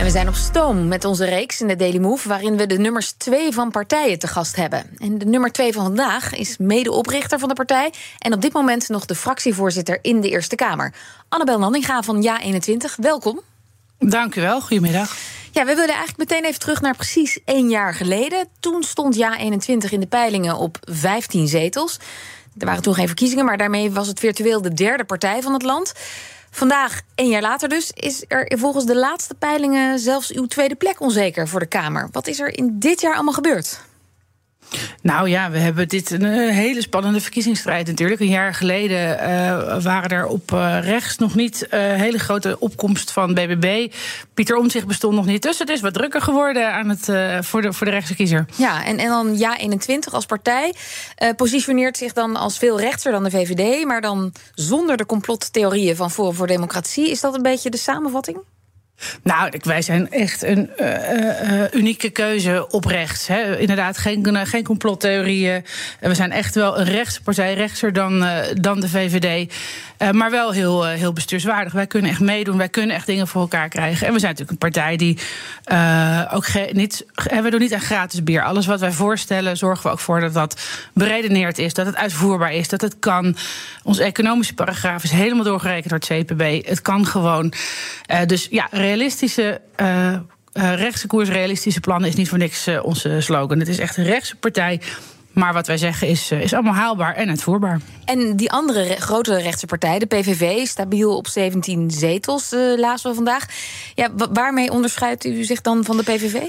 En we zijn op stoom met onze reeks in de Daily Move... waarin we de nummers twee van partijen te gast hebben. En de nummer twee van vandaag is medeoprichter van de partij... en op dit moment nog de fractievoorzitter in de Eerste Kamer. Annabel Nanninga van Ja21, welkom. Dank u wel, goedemiddag. Ja, we willen eigenlijk meteen even terug naar precies één jaar geleden. Toen stond Ja21 in de peilingen op 15 zetels. Er waren toen geen verkiezingen, maar daarmee was het virtueel de derde partij van het land... Vandaag, een jaar later dus, is er volgens de laatste peilingen zelfs uw tweede plek onzeker voor de Kamer. Wat is er in dit jaar allemaal gebeurd? Nou ja, we hebben dit een eh, hele spannende verkiezingsstrijd natuurlijk. Een jaar geleden uh, waren er op uh, rechts nog niet uh, hele grote opkomst van BBB. Pieter Omtzigt bestond nog niet. Dus het is wat drukker geworden aan het, voor, de, voor de rechtse kiezer. Ja, en, en dan Ja21 als partij positioneert zich dan als veel rechtser dan de VVD... maar dan zonder de complottheorieën van Forum voor Democratie. Is dat een beetje de samenvatting? Nou, wij zijn echt een uh, uh, unieke keuze op rechts. Hè. Inderdaad, geen, geen complottheorieën. We zijn echt wel een rechtse partij, rechtser dan, dan de VVD. Maar wel heel, heel bestuurswaardig. Wij kunnen echt meedoen, wij kunnen echt dingen voor elkaar krijgen. En we zijn natuurlijk een partij die ook niet. We doen niet aan gratis bier. Alles wat wij voorstellen, zorgen we ook voor dat dat beredeneerd is, dat het uitvoerbaar is, dat het kan. Onze economische paragraaf is helemaal doorgerekend door het CPB. Het kan gewoon. dus ja, realistische. Rechtse koers, realistische plannen is niet voor niks onze slogan. Het is echt een rechtse partij. Maar wat wij zeggen is, is allemaal haalbaar en uitvoerbaar. En die andere re grote rechtse partij, de PVV, stabiel op 17 zetels, uh, laatst we vandaag. Ja, waarmee onderscheidt u zich dan van de PVV?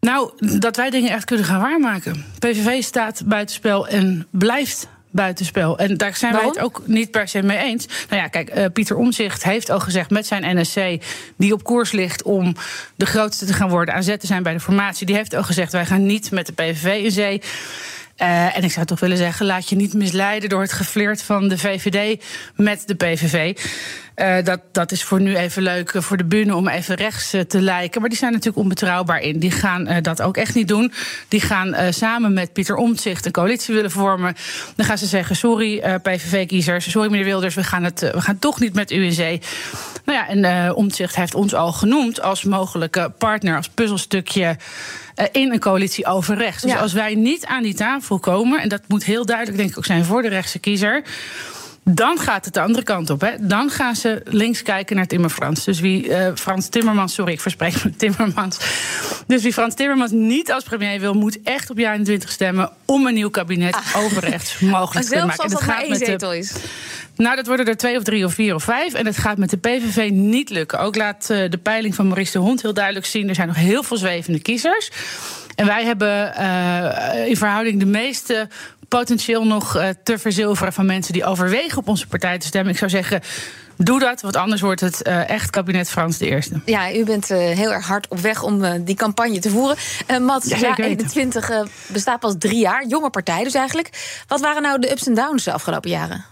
Nou, dat wij dingen echt kunnen gaan waarmaken. PVV staat buitenspel en blijft buitenspel. En daar zijn Waarom? wij het ook niet per se mee eens. Nou ja, kijk, uh, Pieter Omzicht heeft al gezegd met zijn NSC, die op koers ligt om de grootste te gaan worden, aan zet te zijn bij de formatie, die heeft al gezegd: wij gaan niet met de PVV in zee. Uh, en ik zou toch willen zeggen, laat je niet misleiden door het geflirt van de VVD met de PVV. Uh, dat, dat is voor nu even leuk voor de bühne om even rechts uh, te lijken. Maar die zijn natuurlijk onbetrouwbaar in. Die gaan uh, dat ook echt niet doen. Die gaan samen met Pieter Omtzigt een coalitie willen vormen. Dan gaan ze zeggen: Sorry, PVV-kiezers, sorry meneer Wilders, we gaan, het, we gaan toch niet met u in zee. Nou ja, en Omtzigt heeft ons al genoemd als mogelijke partner, als puzzelstukje in een coalitie over rechts. Dus ja. als wij niet aan die tafel komen, en dat moet heel duidelijk, denk ik, ook zijn voor de rechtse kiezer. Dan gaat het de andere kant op. Hè. Dan gaan ze links kijken naar Timmer Frans. Dus wie uh, Frans Timmermans, sorry, ik verspreek me Timmermans. Dus wie Frans Timmermans niet als premier wil, moet echt op jaar 21 stemmen om een nieuw kabinet ah. overrechts mogelijk te maken. En dat gaat met zetel is. Nou, dat worden er twee of drie of vier of vijf. En het gaat met de PVV niet lukken. Ook laat uh, de peiling van Maurice de Hond heel duidelijk zien. Er zijn nog heel veel zwevende kiezers. En wij hebben uh, in verhouding de meeste potentieel nog uh, te verzilveren van mensen die overwegen op onze partij te stemmen. Ik zou zeggen. Doe dat, want anders wordt het uh, echt kabinet Frans de Eerste. Ja, u bent uh, heel erg hard op weg om uh, die campagne te voeren. Mats, ja, ja 21 bestaat pas drie jaar, jonge partij dus eigenlijk. Wat waren nou de ups en downs de afgelopen jaren?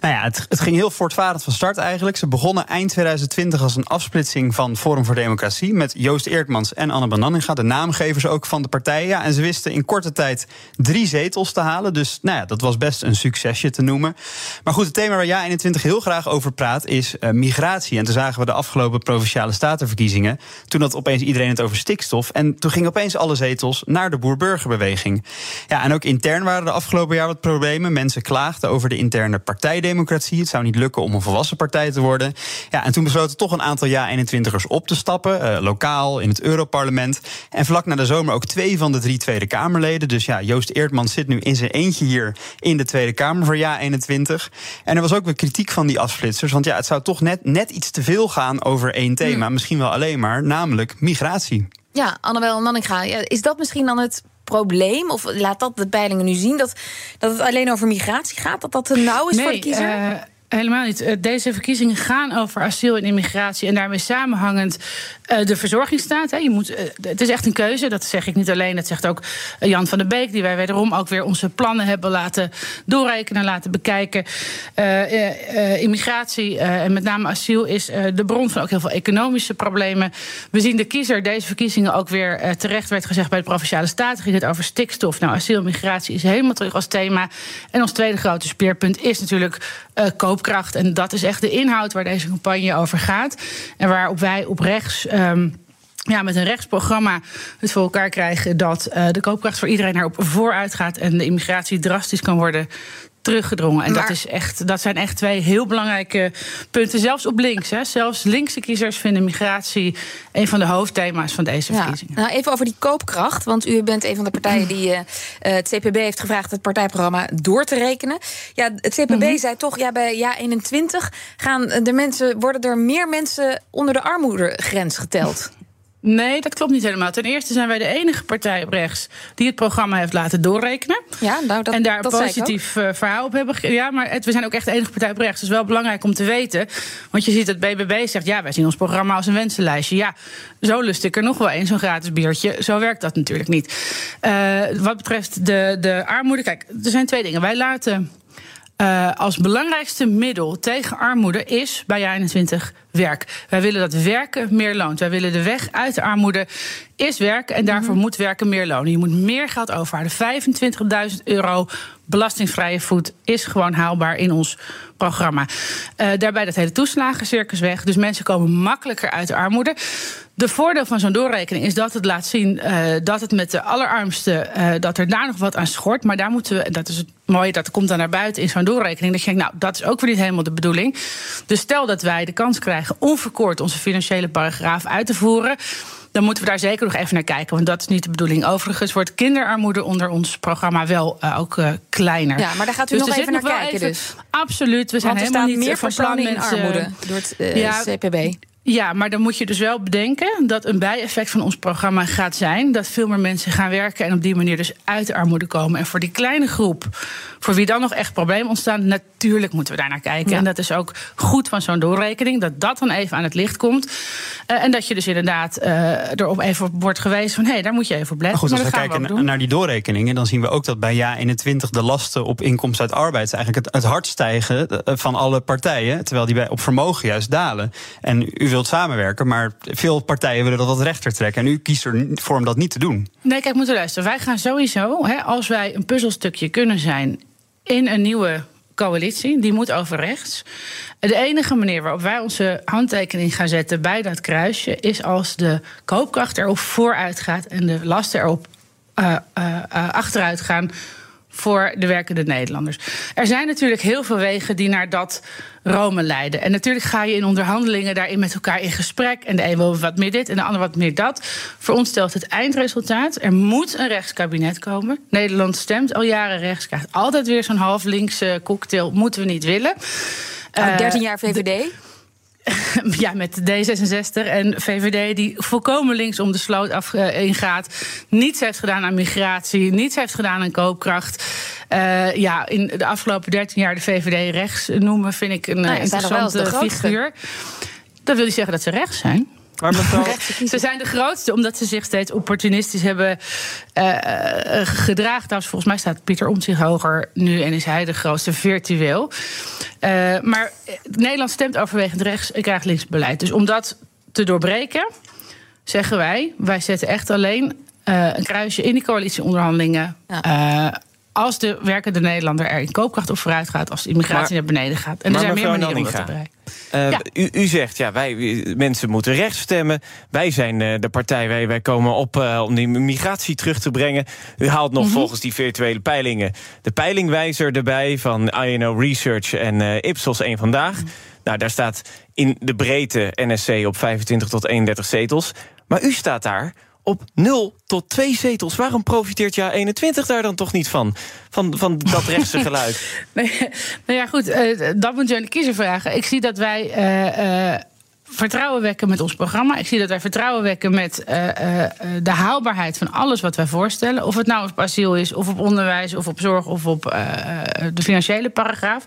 Nou ja, het, het, ging heel voortvarend van start eigenlijk. Ze begonnen eind 2020 als een afsplitsing van Forum voor Democratie... met Joost Eertmans en Anne Bananninga, de naamgevers ook van de partijen. Ja, en ze wisten in korte tijd drie zetels te halen. Dus nou ja, dat was best een succesje te noemen. Maar goed, het thema waar Ja21 heel graag over praat is uh, migratie. En toen zagen we de afgelopen Provinciale Statenverkiezingen... toen had opeens iedereen het over stikstof. En toen gingen opeens alle zetels naar de boer-burgerbeweging. Ja, en ook intern waren er afgelopen jaar wat problemen. Mensen klaagden over de interne partijdemocratie democratie. Het zou niet lukken om een volwassen partij te worden. Ja, en toen besloten toch een aantal ja-21ers op te stappen. Uh, lokaal, in het Europarlement. En vlak na de zomer ook twee van de drie Tweede Kamerleden. Dus ja, Joost Eertmans zit nu in zijn eentje hier in de Tweede Kamer voor ja-21. En er was ook weer kritiek van die afsplitsers. Want ja, het zou toch net, net iets te veel gaan over één thema. Hmm. Misschien wel alleen maar, namelijk migratie. Ja, Annabel Nanninga, is dat misschien dan het probleem? Of laat dat de peilingen nu zien dat, dat het alleen over migratie gaat? Dat dat te nauw is nee, voor de kiezer? Helemaal niet. Eh, deze verkiezingen gaan over asiel en immigratie. En daarmee samenhangend uh, de verzorgingsstaat. Je moet, uh, het is echt een keuze. Dat zeg ik niet alleen. Dat zegt ook Jan van der Beek. Die wij wederom ook weer onze plannen hebben laten doorrekenen, laten bekijken. immigratie en met name asiel is de bron van ook heel veel economische problemen. We zien de kiezer deze verkiezingen ook weer terecht werd gezegd bij de provinciale staten. Ging het over stikstof. Nou, asiel en migratie is helemaal terug als thema. En ons tweede grote speerpunt is natuurlijk koopkracht. En dat is echt de inhoud waar deze campagne over gaat. En waarop wij op rechts. Um, ja, met een rechtsprogramma het voor elkaar krijgen dat uh, de koopkracht voor iedereen erop vooruit gaat en de immigratie drastisch kan worden teruggedrongen. En dat, is echt, dat zijn echt twee heel belangrijke punten. Zelfs op links. Hè. Zelfs linkse kiezers vinden migratie een van de hoofdthema's van deze verkiezingen. Nou, even over die koopkracht. Want u bent een van de partijen die uh, het CPB heeft gevraagd het partijprogramma door te rekenen. Ja, het CPB mm -hmm. zei toch, ja, bij ja 21 gaan de mensen, worden er meer mensen onder de armoedegrens geteld. Nee, dat klopt niet helemaal. Ten eerste zijn wij de enige partij op rechts die het programma heeft laten doorrekenen. Ja, nou, dat, en daar een positief uh, verhaal op hebben. Ja, maar het, we zijn ook echt de enige partij op rechts. Dat is wel belangrijk om te weten. Want je ziet dat BBB zegt: ja, wij zien ons programma als een wensenlijstje. Ja, zo lust ik er nog wel eens, zo'n gratis biertje. Zo werkt dat natuurlijk niet. Uh, wat betreft de, de armoede, kijk, er zijn twee dingen. Wij laten uh, als belangrijkste middel tegen armoede is bij 21 werk. Wij willen dat werken meer loont. Wij willen de weg uit de armoede is werken en daarvoor mm moet werken meer lonen. Je moet meer geld overhouden. 25.000 euro belastingvrije voet is gewoon haalbaar in ons programma. Uh, daarbij dat hele toeslagencircus weg. Dus mensen komen makkelijker uit de armoede. De voordeel van zo'n doorrekening is dat het laat zien uh, dat het met de allerarmsten, uh, dat er daar nog wat aan schort. Maar daar moeten we, en dat is het mooie, dat komt dan naar buiten in zo'n doorrekening. Dat je denkt, nou, dat is ook weer niet helemaal de bedoeling. Dus stel dat wij de kans krijgen onverkort onze financiële paragraaf uit te voeren dan moeten we daar zeker nog even naar kijken. Want dat is niet de bedoeling. Overigens wordt kinderarmoede onder ons programma wel uh, ook uh, kleiner. Ja, maar daar gaat u dus nog even naar kijken. Even, dus. Absoluut. We zijn Want er helemaal staan niet meer van plan in armoede door het uh, Ja, CPB. Ja, maar dan moet je dus wel bedenken dat een bijeffect van ons programma gaat zijn dat veel meer mensen gaan werken en op die manier dus uit de armoede komen. En voor die kleine groep, voor wie dan nog echt problemen ontstaan, natuurlijk moeten we daar naar kijken. Ja. En dat is ook goed van zo'n doorrekening, dat dat dan even aan het licht komt. Uh, en dat je dus inderdaad uh, erop even op wordt geweest van hé, hey, daar moet je even op letten. Maar goed, als maar we kijken we naar die doorrekeningen, dan zien we ook dat bij ja 21 de lasten op inkomsten uit arbeid eigenlijk het, het hardst stijgen eh, van alle partijen. Terwijl die bij, op vermogen juist dalen. En u wilt samenwerken, maar veel partijen willen dat wat rechter trekken. En u kiest ervoor om dat niet te doen. Nee, kijk, moeten luisteren. Wij gaan sowieso, hè, als wij een puzzelstukje kunnen zijn in een nieuwe coalitie, die moet over rechts. De enige manier waarop wij onze handtekening gaan zetten bij dat kruisje is als de koopkracht erop vooruit gaat en de lasten erop uh, achteruit gaan voor de werkende Nederlanders. Er zijn natuurlijk heel veel wegen die naar dat Rome leiden. En natuurlijk ga je in onderhandelingen daarin met elkaar in gesprek. En de een wil wat meer dit en de ander wat meer dat. Voor ons stelt het eindresultaat. Er moet een rechtskabinet komen. Nederland stemt al jaren rechts. Krijgt altijd weer zo'n half linkse cocktail. Moeten we niet willen. Uh, 13 jaar VVD. Ja, met D66 en VVD die volkomen links om de sloot af uh, ingaat. Niets heeft gedaan aan migratie, niets heeft gedaan aan koopkracht. Uh, ja, in de afgelopen 13 jaar de VVD rechts noemen vind ik een nou ja, interessante figuur. Dat wil niet zeggen dat ze rechts zijn. Maar mevrouw... ze zijn de grootste omdat ze zich steeds opportunistisch hebben uh, gedragen. Trouwens, volgens mij staat Pieter Omtzigt hoger nu en is hij de grootste virtueel. Uh, maar Nederland stemt overwegend rechts en krijgt links beleid. Dus om dat te doorbreken, zeggen wij: wij zetten echt alleen een kruisje in die coalitieonderhandelingen. Ja als de werkende Nederlander er in koopkracht op vooruit gaat, als de immigratie maar, naar beneden gaat. En er zijn meer manieren om dat te bereiken. Uh, ja. u, u, zegt, ja, wij mensen moeten rechts stemmen. Wij zijn uh, de partij, wij, wij komen op uh, om die migratie terug te brengen. U haalt nog mm -hmm. volgens die virtuele peilingen de peilingwijzer erbij van INO Research en Ipsos één vandaag. Mm -hmm. Nou, daar staat in de breedte NSC op 25 tot 31 zetels. Maar u staat daar op 0 tot 2 zetels. Waarom profiteert Ja 21 daar dan toch niet van? Van, van dat rechtse geluid? nee, nou ja, goed, uh, dat moet je aan de kiezer vragen. Ik zie dat wij... Uh, uh, vertrouwen wekken met ons programma. Ik zie dat wij vertrouwen wekken met uh, uh, de haalbaarheid van alles wat wij voorstellen. Of het nou op asiel is, of op onderwijs, of op zorg, of op uh, de financiële paragraaf.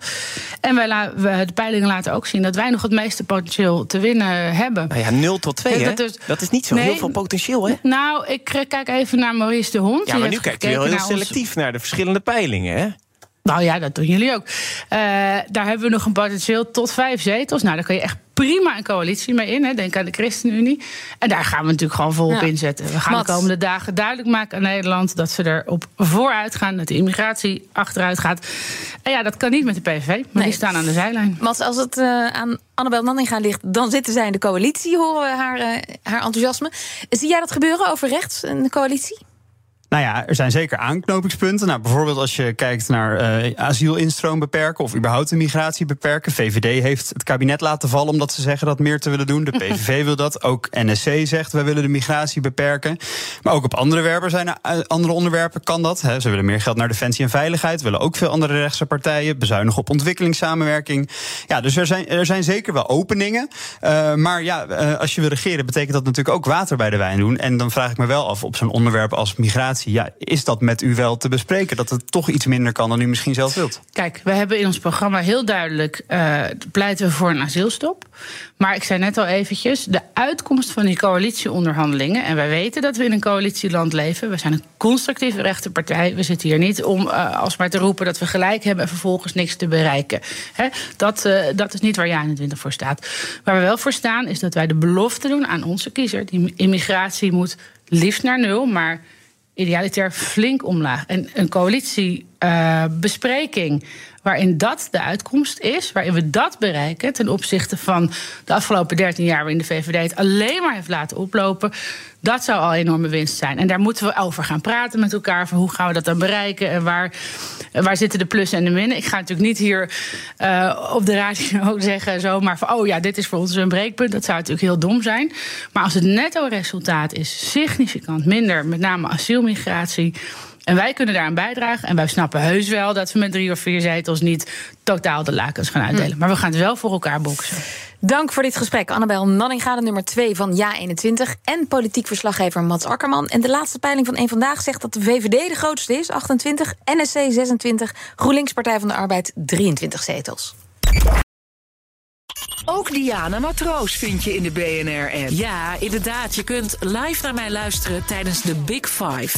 En wij we, de peilingen laten ook zien dat wij nog het meeste potentieel te winnen hebben. Nou ja, 0 tot 2, ja, dat, is, dat, is niet zo nee, heel veel potentieel, hè? Nou, ik kijk even naar Maurice de Hond. Ja, maar nu kijkt u heel, heel selectief ons... naar de verschillende peilingen, hè? Nou ja, dat doen jullie ook. Uh, daar hebben we nog een potentieel tot vijf zetels. Nou, daar kan je echt prima een coalitie mee in. Hè. Denk aan de ChristenUnie. En daar gaan we natuurlijk gewoon volop ja. inzetten. We gaan de komende dagen duidelijk maken aan Nederland dat ze erop vooruit gaan. Dat de immigratie achteruit gaat. En ja, dat kan niet met de PVV, maar nee. die staan aan de zijlijn. Mats, als het uh, aan Annabel Nanninga ligt, dan zitten zij in de coalitie. Horen we haar, uh, haar enthousiasme. Zie jij dat gebeuren over rechts in de coalitie? Nou ja, er zijn zeker aanknopingspunten. Nou, bijvoorbeeld als je kijkt naar uh, asielinstroom beperken of überhaupt de migratie beperken. VVD heeft het kabinet laten vallen omdat ze zeggen dat meer te willen doen. De PVV wil dat. Ook NSC zegt wij willen de migratie beperken. Maar ook op andere, werpen zijn er, andere onderwerpen kan dat. Hè. Ze willen meer geld naar defensie en veiligheid. Willen ook veel andere rechtse partijen. Bezuinigen op ontwikkelingssamenwerking. Ja, dus er zijn, er zijn zeker wel openingen. Uh, maar ja, uh, als je wil regeren, betekent dat natuurlijk ook water bij de wijn doen. En dan vraag ik me wel af op zo'n onderwerp als migratie ja, is dat met u wel te bespreken? Dat het toch iets minder kan dan u misschien zelf wilt? Kijk, we hebben in ons programma heel duidelijk uh, pleiten we voor een asielstop. Maar ik zei net al eventjes, de uitkomst van die coalitieonderhandelingen... en wij weten dat we in een coalitieland leven. We zijn een constructieve rechterpartij. We zitten hier niet om uh, alsmaar te roepen dat we gelijk hebben... en vervolgens niks te bereiken. Dat, uh, dat is niet waar JA21 voor staat. Waar we wel voor staan is dat wij de belofte doen aan onze kiezer... die immigratie moet liefst naar nul, maar idealitair flink omlaag. En een coalitiebespreking uh, waarin dat de uitkomst is, waarin we dat bereiken ten opzichte van de afgelopen 13 jaar waarin de VVD het alleen maar heeft laten oplopen. Dat zou al enorme winst zijn. En daar moeten we over gaan praten met elkaar. Van hoe gaan we dat dan bereiken? En waar, waar zitten de plussen en de minnen? Ik ga natuurlijk niet hier uh, op de radio zeggen zomaar van... oh ja, dit is voor ons een breekpunt. Dat zou natuurlijk heel dom zijn. Maar als het netto-resultaat is significant minder... met name asielmigratie en wij kunnen daaraan bijdragen. En wij snappen heus wel dat we met drie of vier zetels niet totaal de lakens gaan uitdelen. Hm. Maar we gaan het wel voor elkaar boksen. Dank voor dit gesprek. Annabel Nanninga, de nummer 2 van Ja21. En politiek verslaggever Mats Akkerman. En de laatste peiling van één Vandaag zegt dat de VVD de grootste is, 28. NSC 26. GroenLinks Partij van de Arbeid 23 zetels. Ook Diana Matroos vind je in de BNR-app. Ja, inderdaad. Je kunt live naar mij luisteren tijdens de Big Five.